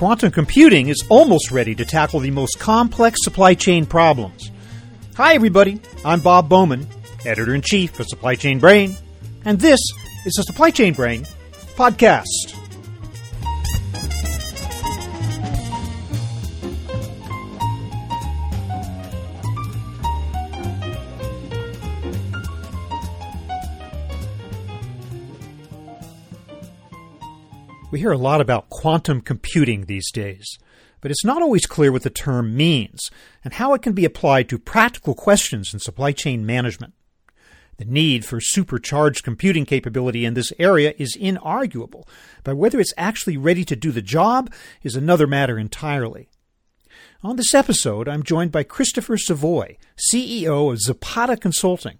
quantum computing is almost ready to tackle the most complex supply chain problems. Hi, everybody. I'm Bob Bowman, editor in chief of Supply Chain Brain, and this is the Supply Chain Brain podcast. We hear a lot about quantum computing these days, but it's not always clear what the term means and how it can be applied to practical questions in supply chain management. The need for supercharged computing capability in this area is inarguable, but whether it's actually ready to do the job is another matter entirely. On this episode, I'm joined by Christopher Savoy, CEO of Zapata Consulting,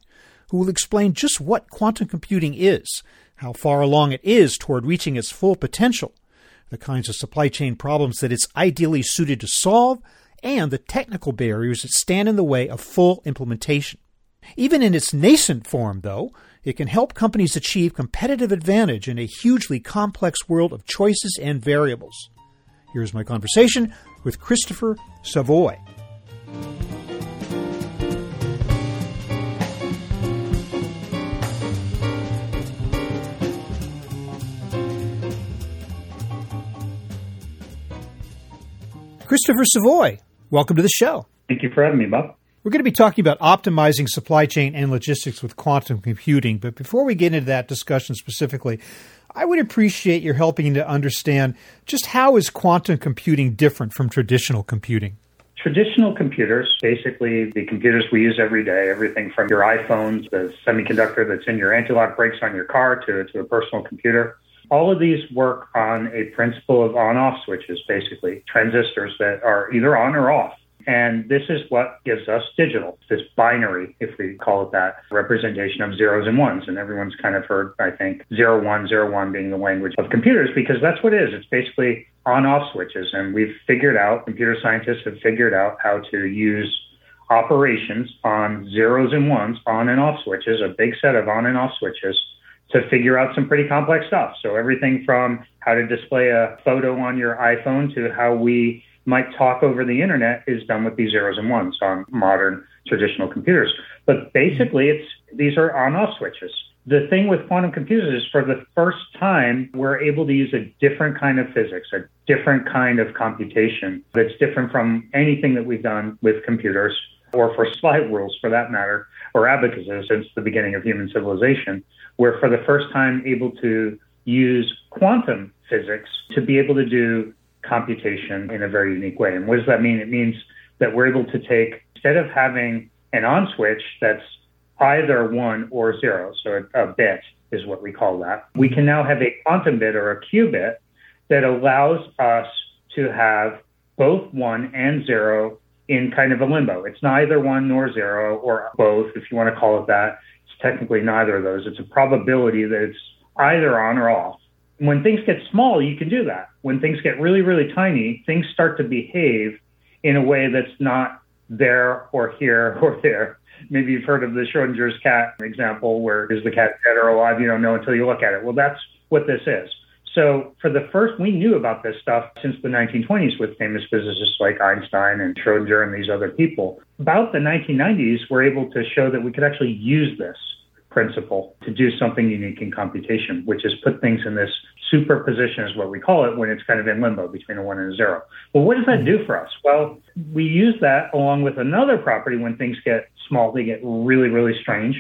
who will explain just what quantum computing is how far along it is toward reaching its full potential, the kinds of supply chain problems that it's ideally suited to solve, and the technical barriers that stand in the way of full implementation. Even in its nascent form, though, it can help companies achieve competitive advantage in a hugely complex world of choices and variables. Here's my conversation with Christopher Savoy. Christopher Savoy, welcome to the show. Thank you for having me, Bob. We're going to be talking about optimizing supply chain and logistics with quantum computing. But before we get into that discussion specifically, I would appreciate your helping to understand just how is quantum computing different from traditional computing? Traditional computers, basically the computers we use every day, everything from your iPhones, the semiconductor that's in your anti-lock brakes on your car to, to a personal computer, all of these work on a principle of on off switches, basically, transistors that are either on or off. And this is what gives us digital, this binary, if we call it that, representation of zeros and ones. And everyone's kind of heard, I think, zero one, zero one being the language of computers because that's what it is. It's basically on off switches. And we've figured out, computer scientists have figured out how to use operations on zeros and ones, on and off switches, a big set of on and off switches to figure out some pretty complex stuff. So everything from how to display a photo on your iPhone to how we might talk over the internet is done with these zeros and ones on modern traditional computers. But basically, it's these are on-off switches. The thing with quantum computers is for the first time, we're able to use a different kind of physics, a different kind of computation that's different from anything that we've done with computers or for slide rules for that matter, or abacuses since the beginning of human civilization we're for the first time able to use quantum physics to be able to do computation in a very unique way. And what does that mean? It means that we're able to take, instead of having an on switch that's either one or zero, so a, bit is what we call that, we can now have a quantum bit or a qubit that allows us to have both one and zero in kind of a limbo. It's neither one nor zero or both, if you want to call it that technically neither of those. It's a probability that it's either on or off. When things get small, you can do that. When things get really, really tiny, things start to behave in a way that's not there or here or there. Maybe you've heard of the Schrodinger's cat example, where is the cat dead or alive? You don't know until you look at it. Well, that's what this is. So for the first, we knew about this stuff since the 1920s with famous physicists like Einstein and Schrodinger and these other people. About the 1990s, we're able to show that we could actually use this principle to do something unique in computation, which is put things in this superposition is what we call it when it's kind of in limbo between a one and a zero. Well, what does that do for us? Well, we use that along with another property when things get small, they get really, really strange.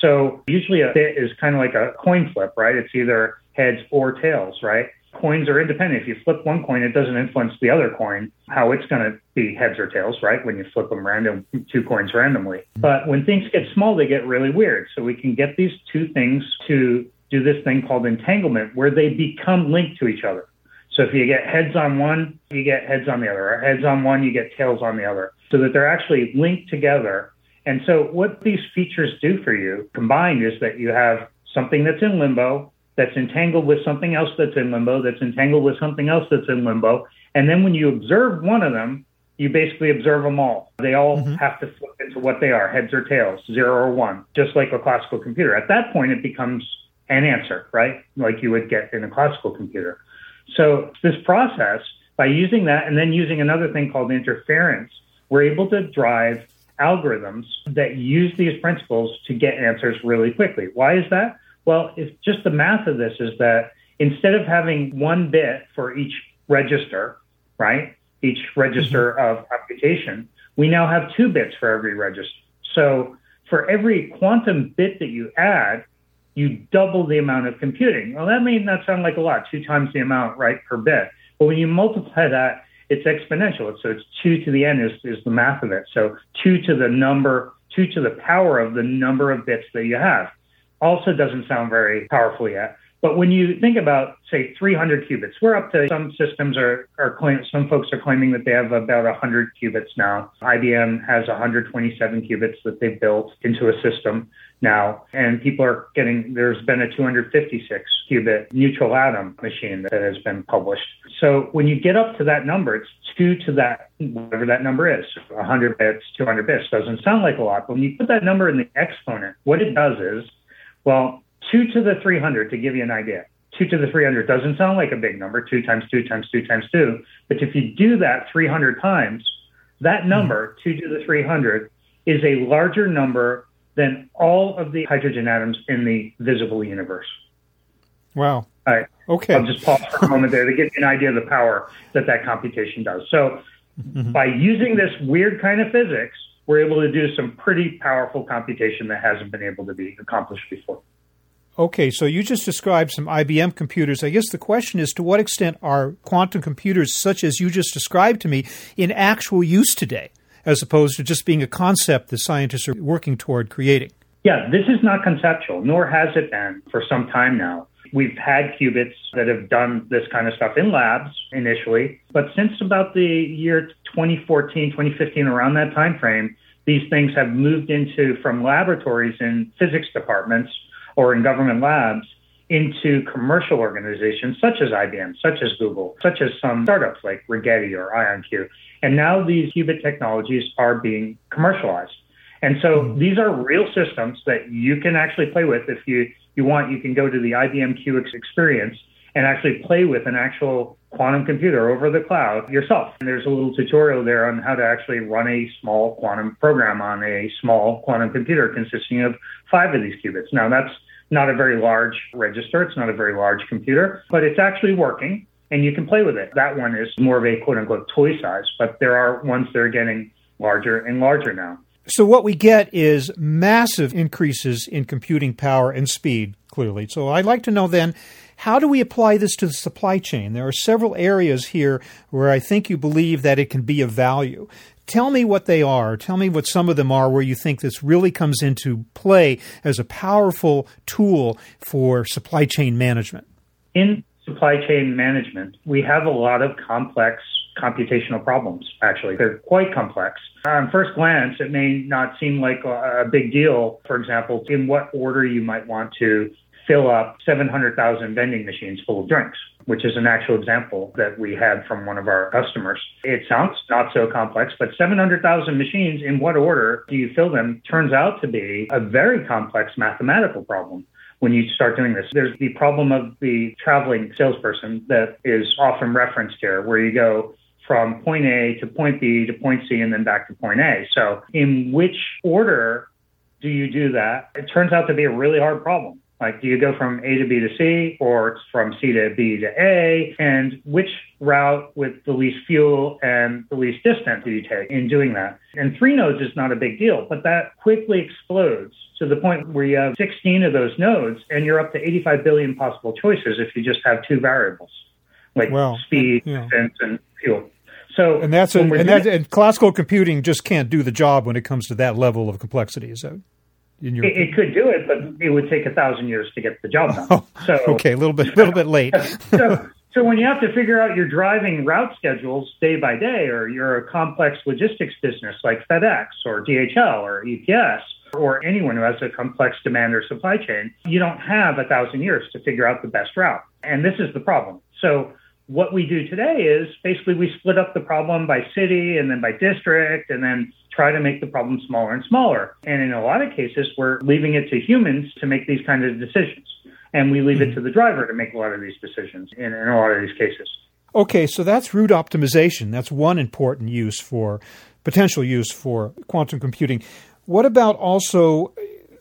So usually a bit is kind of like a coin flip, right? It's either heads or tails, right? Coins are independent. If you flip one coin, it doesn't influence the other coin, how it's going to be heads or tails, right? When you flip them random, two coins randomly. But when things get small, they get really weird. So we can get these two things to do this thing called entanglement where they become linked to each other. So if you get heads on one, you get heads on the other, or heads on one, you get tails on the other, so that they're actually linked together. And so what these features do for you combined is that you have something that's in limbo that's entangled with something else that's in limbo, that's entangled with something else that's in limbo. And then when you observe one of them, you basically observe them all. They all mm-hmm. have to flip into what they are heads or tails, zero or one, just like a classical computer. At that point, it becomes an answer, right? Like you would get in a classical computer. So this process by using that and then using another thing called interference, we're able to drive algorithms that use these principles to get answers really quickly. Why is that? Well, it's just the math of this is that instead of having one bit for each register, right? Each register mm-hmm. of computation, we now have two bits for every register. So for every quantum bit that you add, you double the amount of computing. Well, that may not sound like a lot, two times the amount, right, per bit. But when you multiply that, it's exponential. So it's two to the n is, is the math of it. So two to the number, two to the power of the number of bits that you have. Also doesn't sound very powerful yet. But when you think about, say, 300 qubits, we're up to some systems are, are claim, some folks are claiming that they have about 100 qubits now. IBM has 127 qubits that they've built into a system now. And people are getting, there's been a 256 qubit neutral atom machine that has been published. So when you get up to that number, it's two to that, whatever that number is, 100 bits, 200 bits. Doesn't sound like a lot, but when you put that number in the exponent, what it does is, well, two to the 300 to give you an idea. Two to the 300 doesn't sound like a big number, two times two times two times two. But if you do that 300 times, that number, two to the 300, is a larger number than all of the hydrogen atoms in the visible universe. Wow. All right. Okay. I'll just pause for a moment there to give you an idea of the power that that computation does. So, mm-hmm. by using this weird kind of physics, we're able to do some pretty powerful computation that hasn't been able to be accomplished before. Okay, so you just described some IBM computers. I guess the question is to what extent are quantum computers, such as you just described to me, in actual use today, as opposed to just being a concept that scientists are working toward creating? Yeah, this is not conceptual, nor has it been for some time now. We've had qubits that have done this kind of stuff in labs initially, but since about the year 2014, 2015, around that time frame, these things have moved into from laboratories in physics departments or in government labs into commercial organizations such as IBM, such as Google, such as some startups like Rigetti or IonQ. And now these qubit technologies are being commercialized. And so mm-hmm. these are real systems that you can actually play with. If you, you want, you can go to the IBM QX experience and actually play with an actual quantum computer over the cloud yourself. And there's a little tutorial there on how to actually run a small quantum program on a small quantum computer consisting of five of these qubits. Now, that's not a very large register. It's not a very large computer, but it's actually working and you can play with it. That one is more of a quote unquote toy size, but there are ones that are getting larger and larger now. So, what we get is massive increases in computing power and speed, clearly. So, I'd like to know then how do we apply this to the supply chain? There are several areas here where I think you believe that it can be of value. Tell me what they are. Tell me what some of them are where you think this really comes into play as a powerful tool for supply chain management. In supply chain management, we have a lot of complex computational problems, actually. They're quite complex. On first glance, it may not seem like a big deal, for example, in what order you might want to fill up 700,000 vending machines full of drinks, which is an actual example that we had from one of our customers. It sounds not so complex, but 700,000 machines, in what order do you fill them, turns out to be a very complex mathematical problem when you start doing this. There's the problem of the traveling salesperson that is often referenced here, where you go from point A to point B to point C and then back to point A. So, in which order do you do that? It turns out to be a really hard problem. Like, do you go from A to B to C or from C to B to A? And which route with the least fuel and the least distance do you take in doing that? And three nodes is not a big deal, but that quickly explodes to the point where you have 16 of those nodes and you're up to 85 billion possible choices if you just have two variables like well, speed, yeah. distance, and fuel. So, and that's a, and, that, and classical computing just can't do the job when it comes to that level of complexity. Is that? in your? It, it, could do it, but it would take a thousand years to get the job done. Oh, so okay, a little bit, a little bit late. so, so when you have to figure out your driving route schedules day by day, or you're a complex logistics business like FedEx or DHL or UPS or anyone who has a complex demand or supply chain, you don't have a thousand years to figure out the best route. And this is the problem. So what we do today is basically we split up the problem by city and then by district and then try to make the problem smaller and smaller. And in a lot of cases, we're leaving it to humans to make these kinds of decisions. And we leave mm-hmm. it to the driver to make a lot of these decisions in, in a lot of these cases. Okay, so that's route optimization. That's one important use for potential use for quantum computing. What about also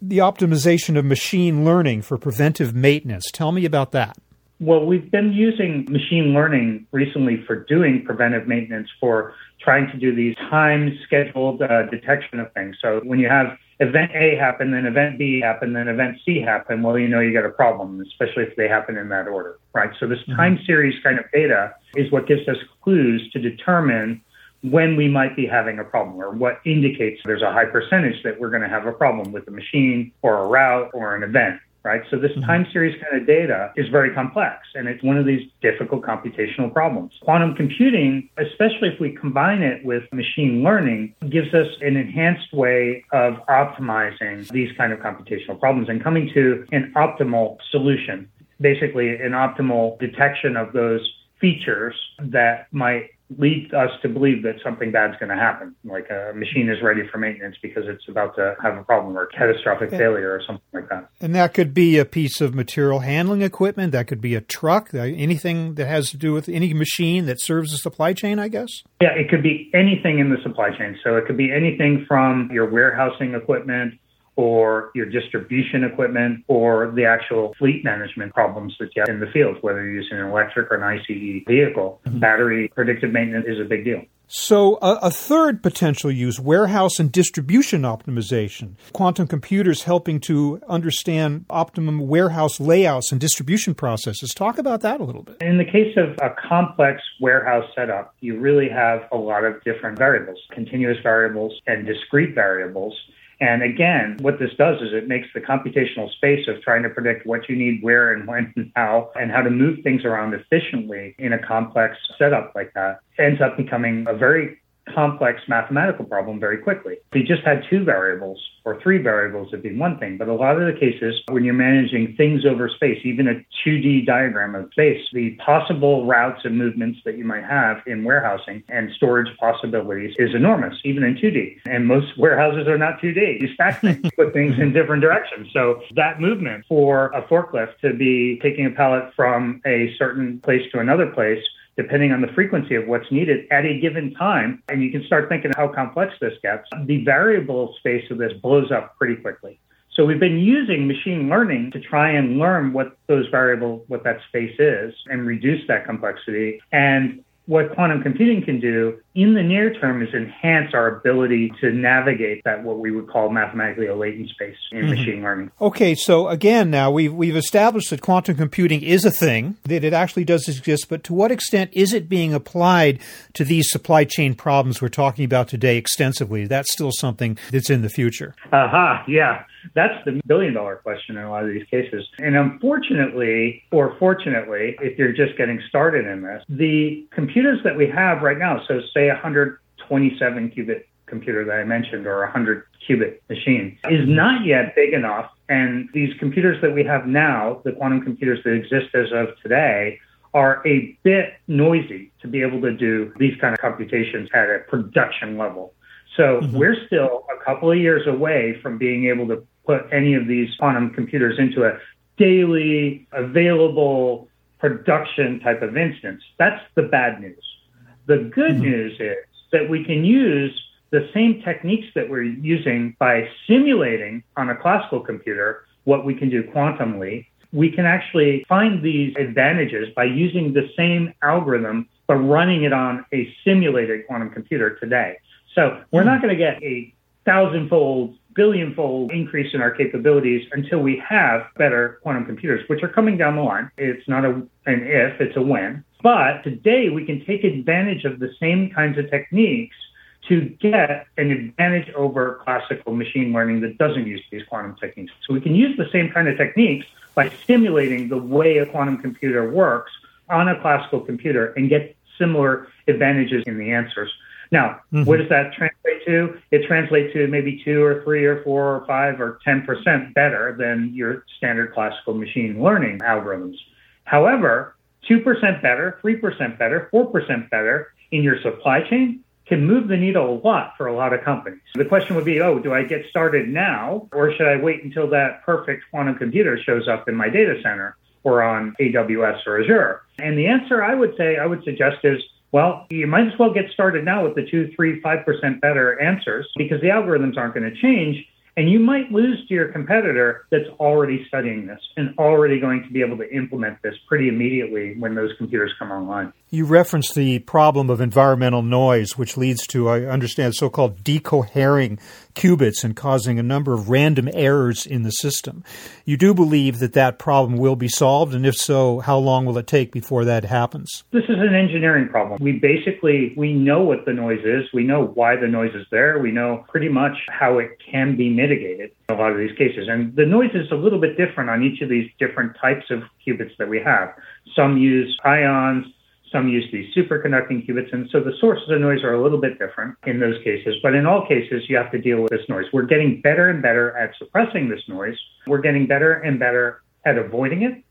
the optimization of machine learning for preventive maintenance? Tell me about that. Well, we've been using machine learning recently for doing preventive maintenance for trying to do these time scheduled uh, detection of things. So when you have event A happen, then event B happen, then event C happen, well, you know you got a problem, especially if they happen in that order, right? So this mm-hmm. time series kind of data is what gives us clues to determine when we might be having a problem or what indicates there's a high percentage that we're going to have a problem with a machine or a route or an event right? So this mm-hmm. time series kind of data is very complex and it's one of these difficult computational problems. Quantum computing, especially if we combine it with machine learning, gives us an enhanced way of optimizing these kind of computational problems and coming to an optimal solution, basically an optimal detection of those features that might lead us to believe that something bad's going to happen, like a machine is ready for maintenance because it's about to have a problem or catastrophic failure or something like that. And that could be a piece of material handling equipment. That could be a truck. Anything that has to do with any machine that serves the supply chain, I guess. Yeah, it could be anything in the supply chain. So it could be anything from your warehousing equipment or your distribution equipment or the actual fleet management problems that you have in the field, whether you're using an electric or an ICE vehicle. Mm-hmm. Battery predictive maintenance is a big deal. So, a, a, third potential use warehouse and distribution optimization. Quantum computers helping to understand optimum warehouse layouts and distribution processes. Talk about that a little bit. In the case of a complex warehouse setup, you really have a lot of different variables, continuous variables and discrete variables. And again, what this does is it makes the computational space of trying to predict what you need where and when and how and how to move things around efficiently in a complex setup like that ends up becoming a very complex mathematical problem very quickly. If you just had two variables or three variables, it'd be one thing. But a lot of the cases, when you're managing things over space, even a 2D diagram of space, the possible routes and movements that you might have in warehousing and storage possibilities is enormous, even in 2D. And most warehouses are not 2D. You stack things, put things in different directions. So that movement for a forklift to be taking a pallet from a certain place to another place depending on the frequency of what's needed at a given time. And you can start thinking how complex this gets. The variable space of this blows up pretty quickly. So we've been using machine learning to try and learn what those variable, what that space is and reduce that complexity. And what quantum computing can do in the near term is enhance our ability to navigate that what we would call mathematically a latent space in mm-hmm. machine learning. Okay, so again, now we've we've established that quantum computing is a thing that it actually does exist, but to what extent is it being applied to these supply chain problems we're talking about today extensively? That's still something that's in the future. Aha, uh-huh, yeah. That's the billion dollar question in a lot of these cases. And unfortunately, or fortunately, if you're just getting started in this, the computers that we have right now, so say a 127 qubit computer that I mentioned or a 100 qubit machine, is not yet big enough. And these computers that we have now, the quantum computers that exist as of today, are a bit noisy to be able to do these kind of computations at a production level. So mm-hmm. we're still a couple of years away from being able to put any of these quantum computers into a daily available production type of instance. That's the bad news. The good mm-hmm. news is that we can use the same techniques that we're using by simulating on a classical computer what we can do quantumly. We can actually find these advantages by using the same algorithm but running it on a simulated quantum computer today. So we're mm-hmm. not going to get a thousandfold billion-fold increase in our capabilities until we have better quantum computers, which are coming down the line. It's not a, an if, it's a when. But today we can take advantage of the same kinds of techniques to get an advantage over classical machine learning that doesn't use these quantum techniques. So we can use the same kind of techniques by simulating the way a quantum computer works on a classical computer and get similar advantages in the answers. Now, mm-hmm. what does that translate to? It translates to maybe two or three or four or five or 10% better than your standard classical machine learning algorithms. However, 2% better, 3% better, 4% better in your supply chain can move the needle a lot for a lot of companies. The question would be, oh, do I get started now or should I wait until that perfect quantum computer shows up in my data center? or on AWS or Azure? And the answer I would say, I would suggest is well, you might as well get started now with the two, three, five percent better answers because the algorithms aren't going to change. And you might lose to your competitor that's already studying this and already going to be able to implement this pretty immediately when those computers come online. You referenced the problem of environmental noise, which leads to, I understand, so called decohering qubits and causing a number of random errors in the system. You do believe that that problem will be solved, and if so, how long will it take before that happens? This is an engineering problem. We basically we know what the noise is, we know why the noise is there, we know pretty much how it can be mitigated in a lot of these cases. And the noise is a little bit different on each of these different types of qubits that we have. Some use ions, some use these superconducting qubits, and so the sources of noise are a little bit different in those cases. But in all cases, you have to deal with this noise. We're getting better and better at suppressing this noise. We're getting better and better at avoiding it,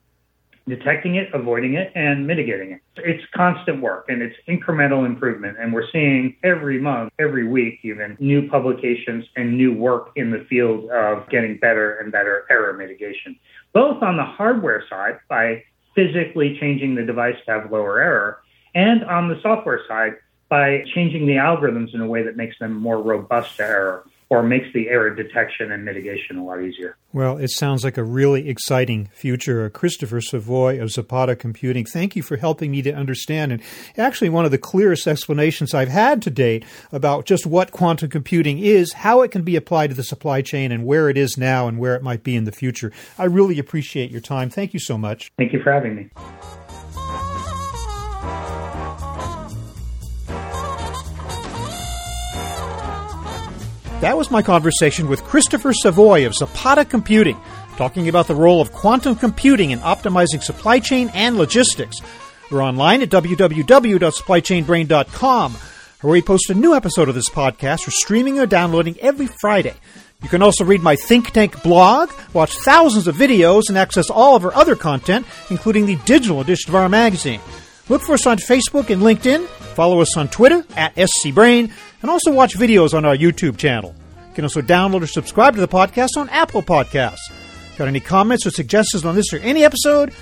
detecting it, avoiding it, and mitigating it. It's constant work and it's incremental improvement. And we're seeing every month, every week, even new publications and new work in the field of getting better and better error mitigation, both on the hardware side by physically changing the device to have lower error, and on the software side by changing the algorithms in a way that makes them more robust to error or makes the error detection and mitigation a lot easier. Well, it sounds like a really exciting future. Christopher Savoy of Zapata Computing, thank you for helping me to understand and actually one of the clearest explanations I've had to date about just what quantum computing is, how it can be applied to the supply chain, and where it is now and where it might be in the future. I really appreciate your time. Thank you so much. Thank you for having me. That was my conversation with Christopher Savoy of Zapata Computing, talking about the role of quantum computing in optimizing supply chain and logistics. We're online at www.supplychainbrain.com, where we post a new episode of this podcast for streaming or downloading every Friday. You can also read my Think Tank blog, watch thousands of videos, and access all of our other content, including the digital edition of our magazine. Look for us on Facebook and LinkedIn, follow us on Twitter at SCBrain, and also watch videos on our YouTube channel. You can also download or subscribe to the podcast on Apple Podcasts. Got any comments or suggestions on this or any episode?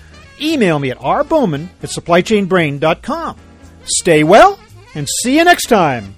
Email me at rbowman at supplychainbrain.com. Stay well and see you next time.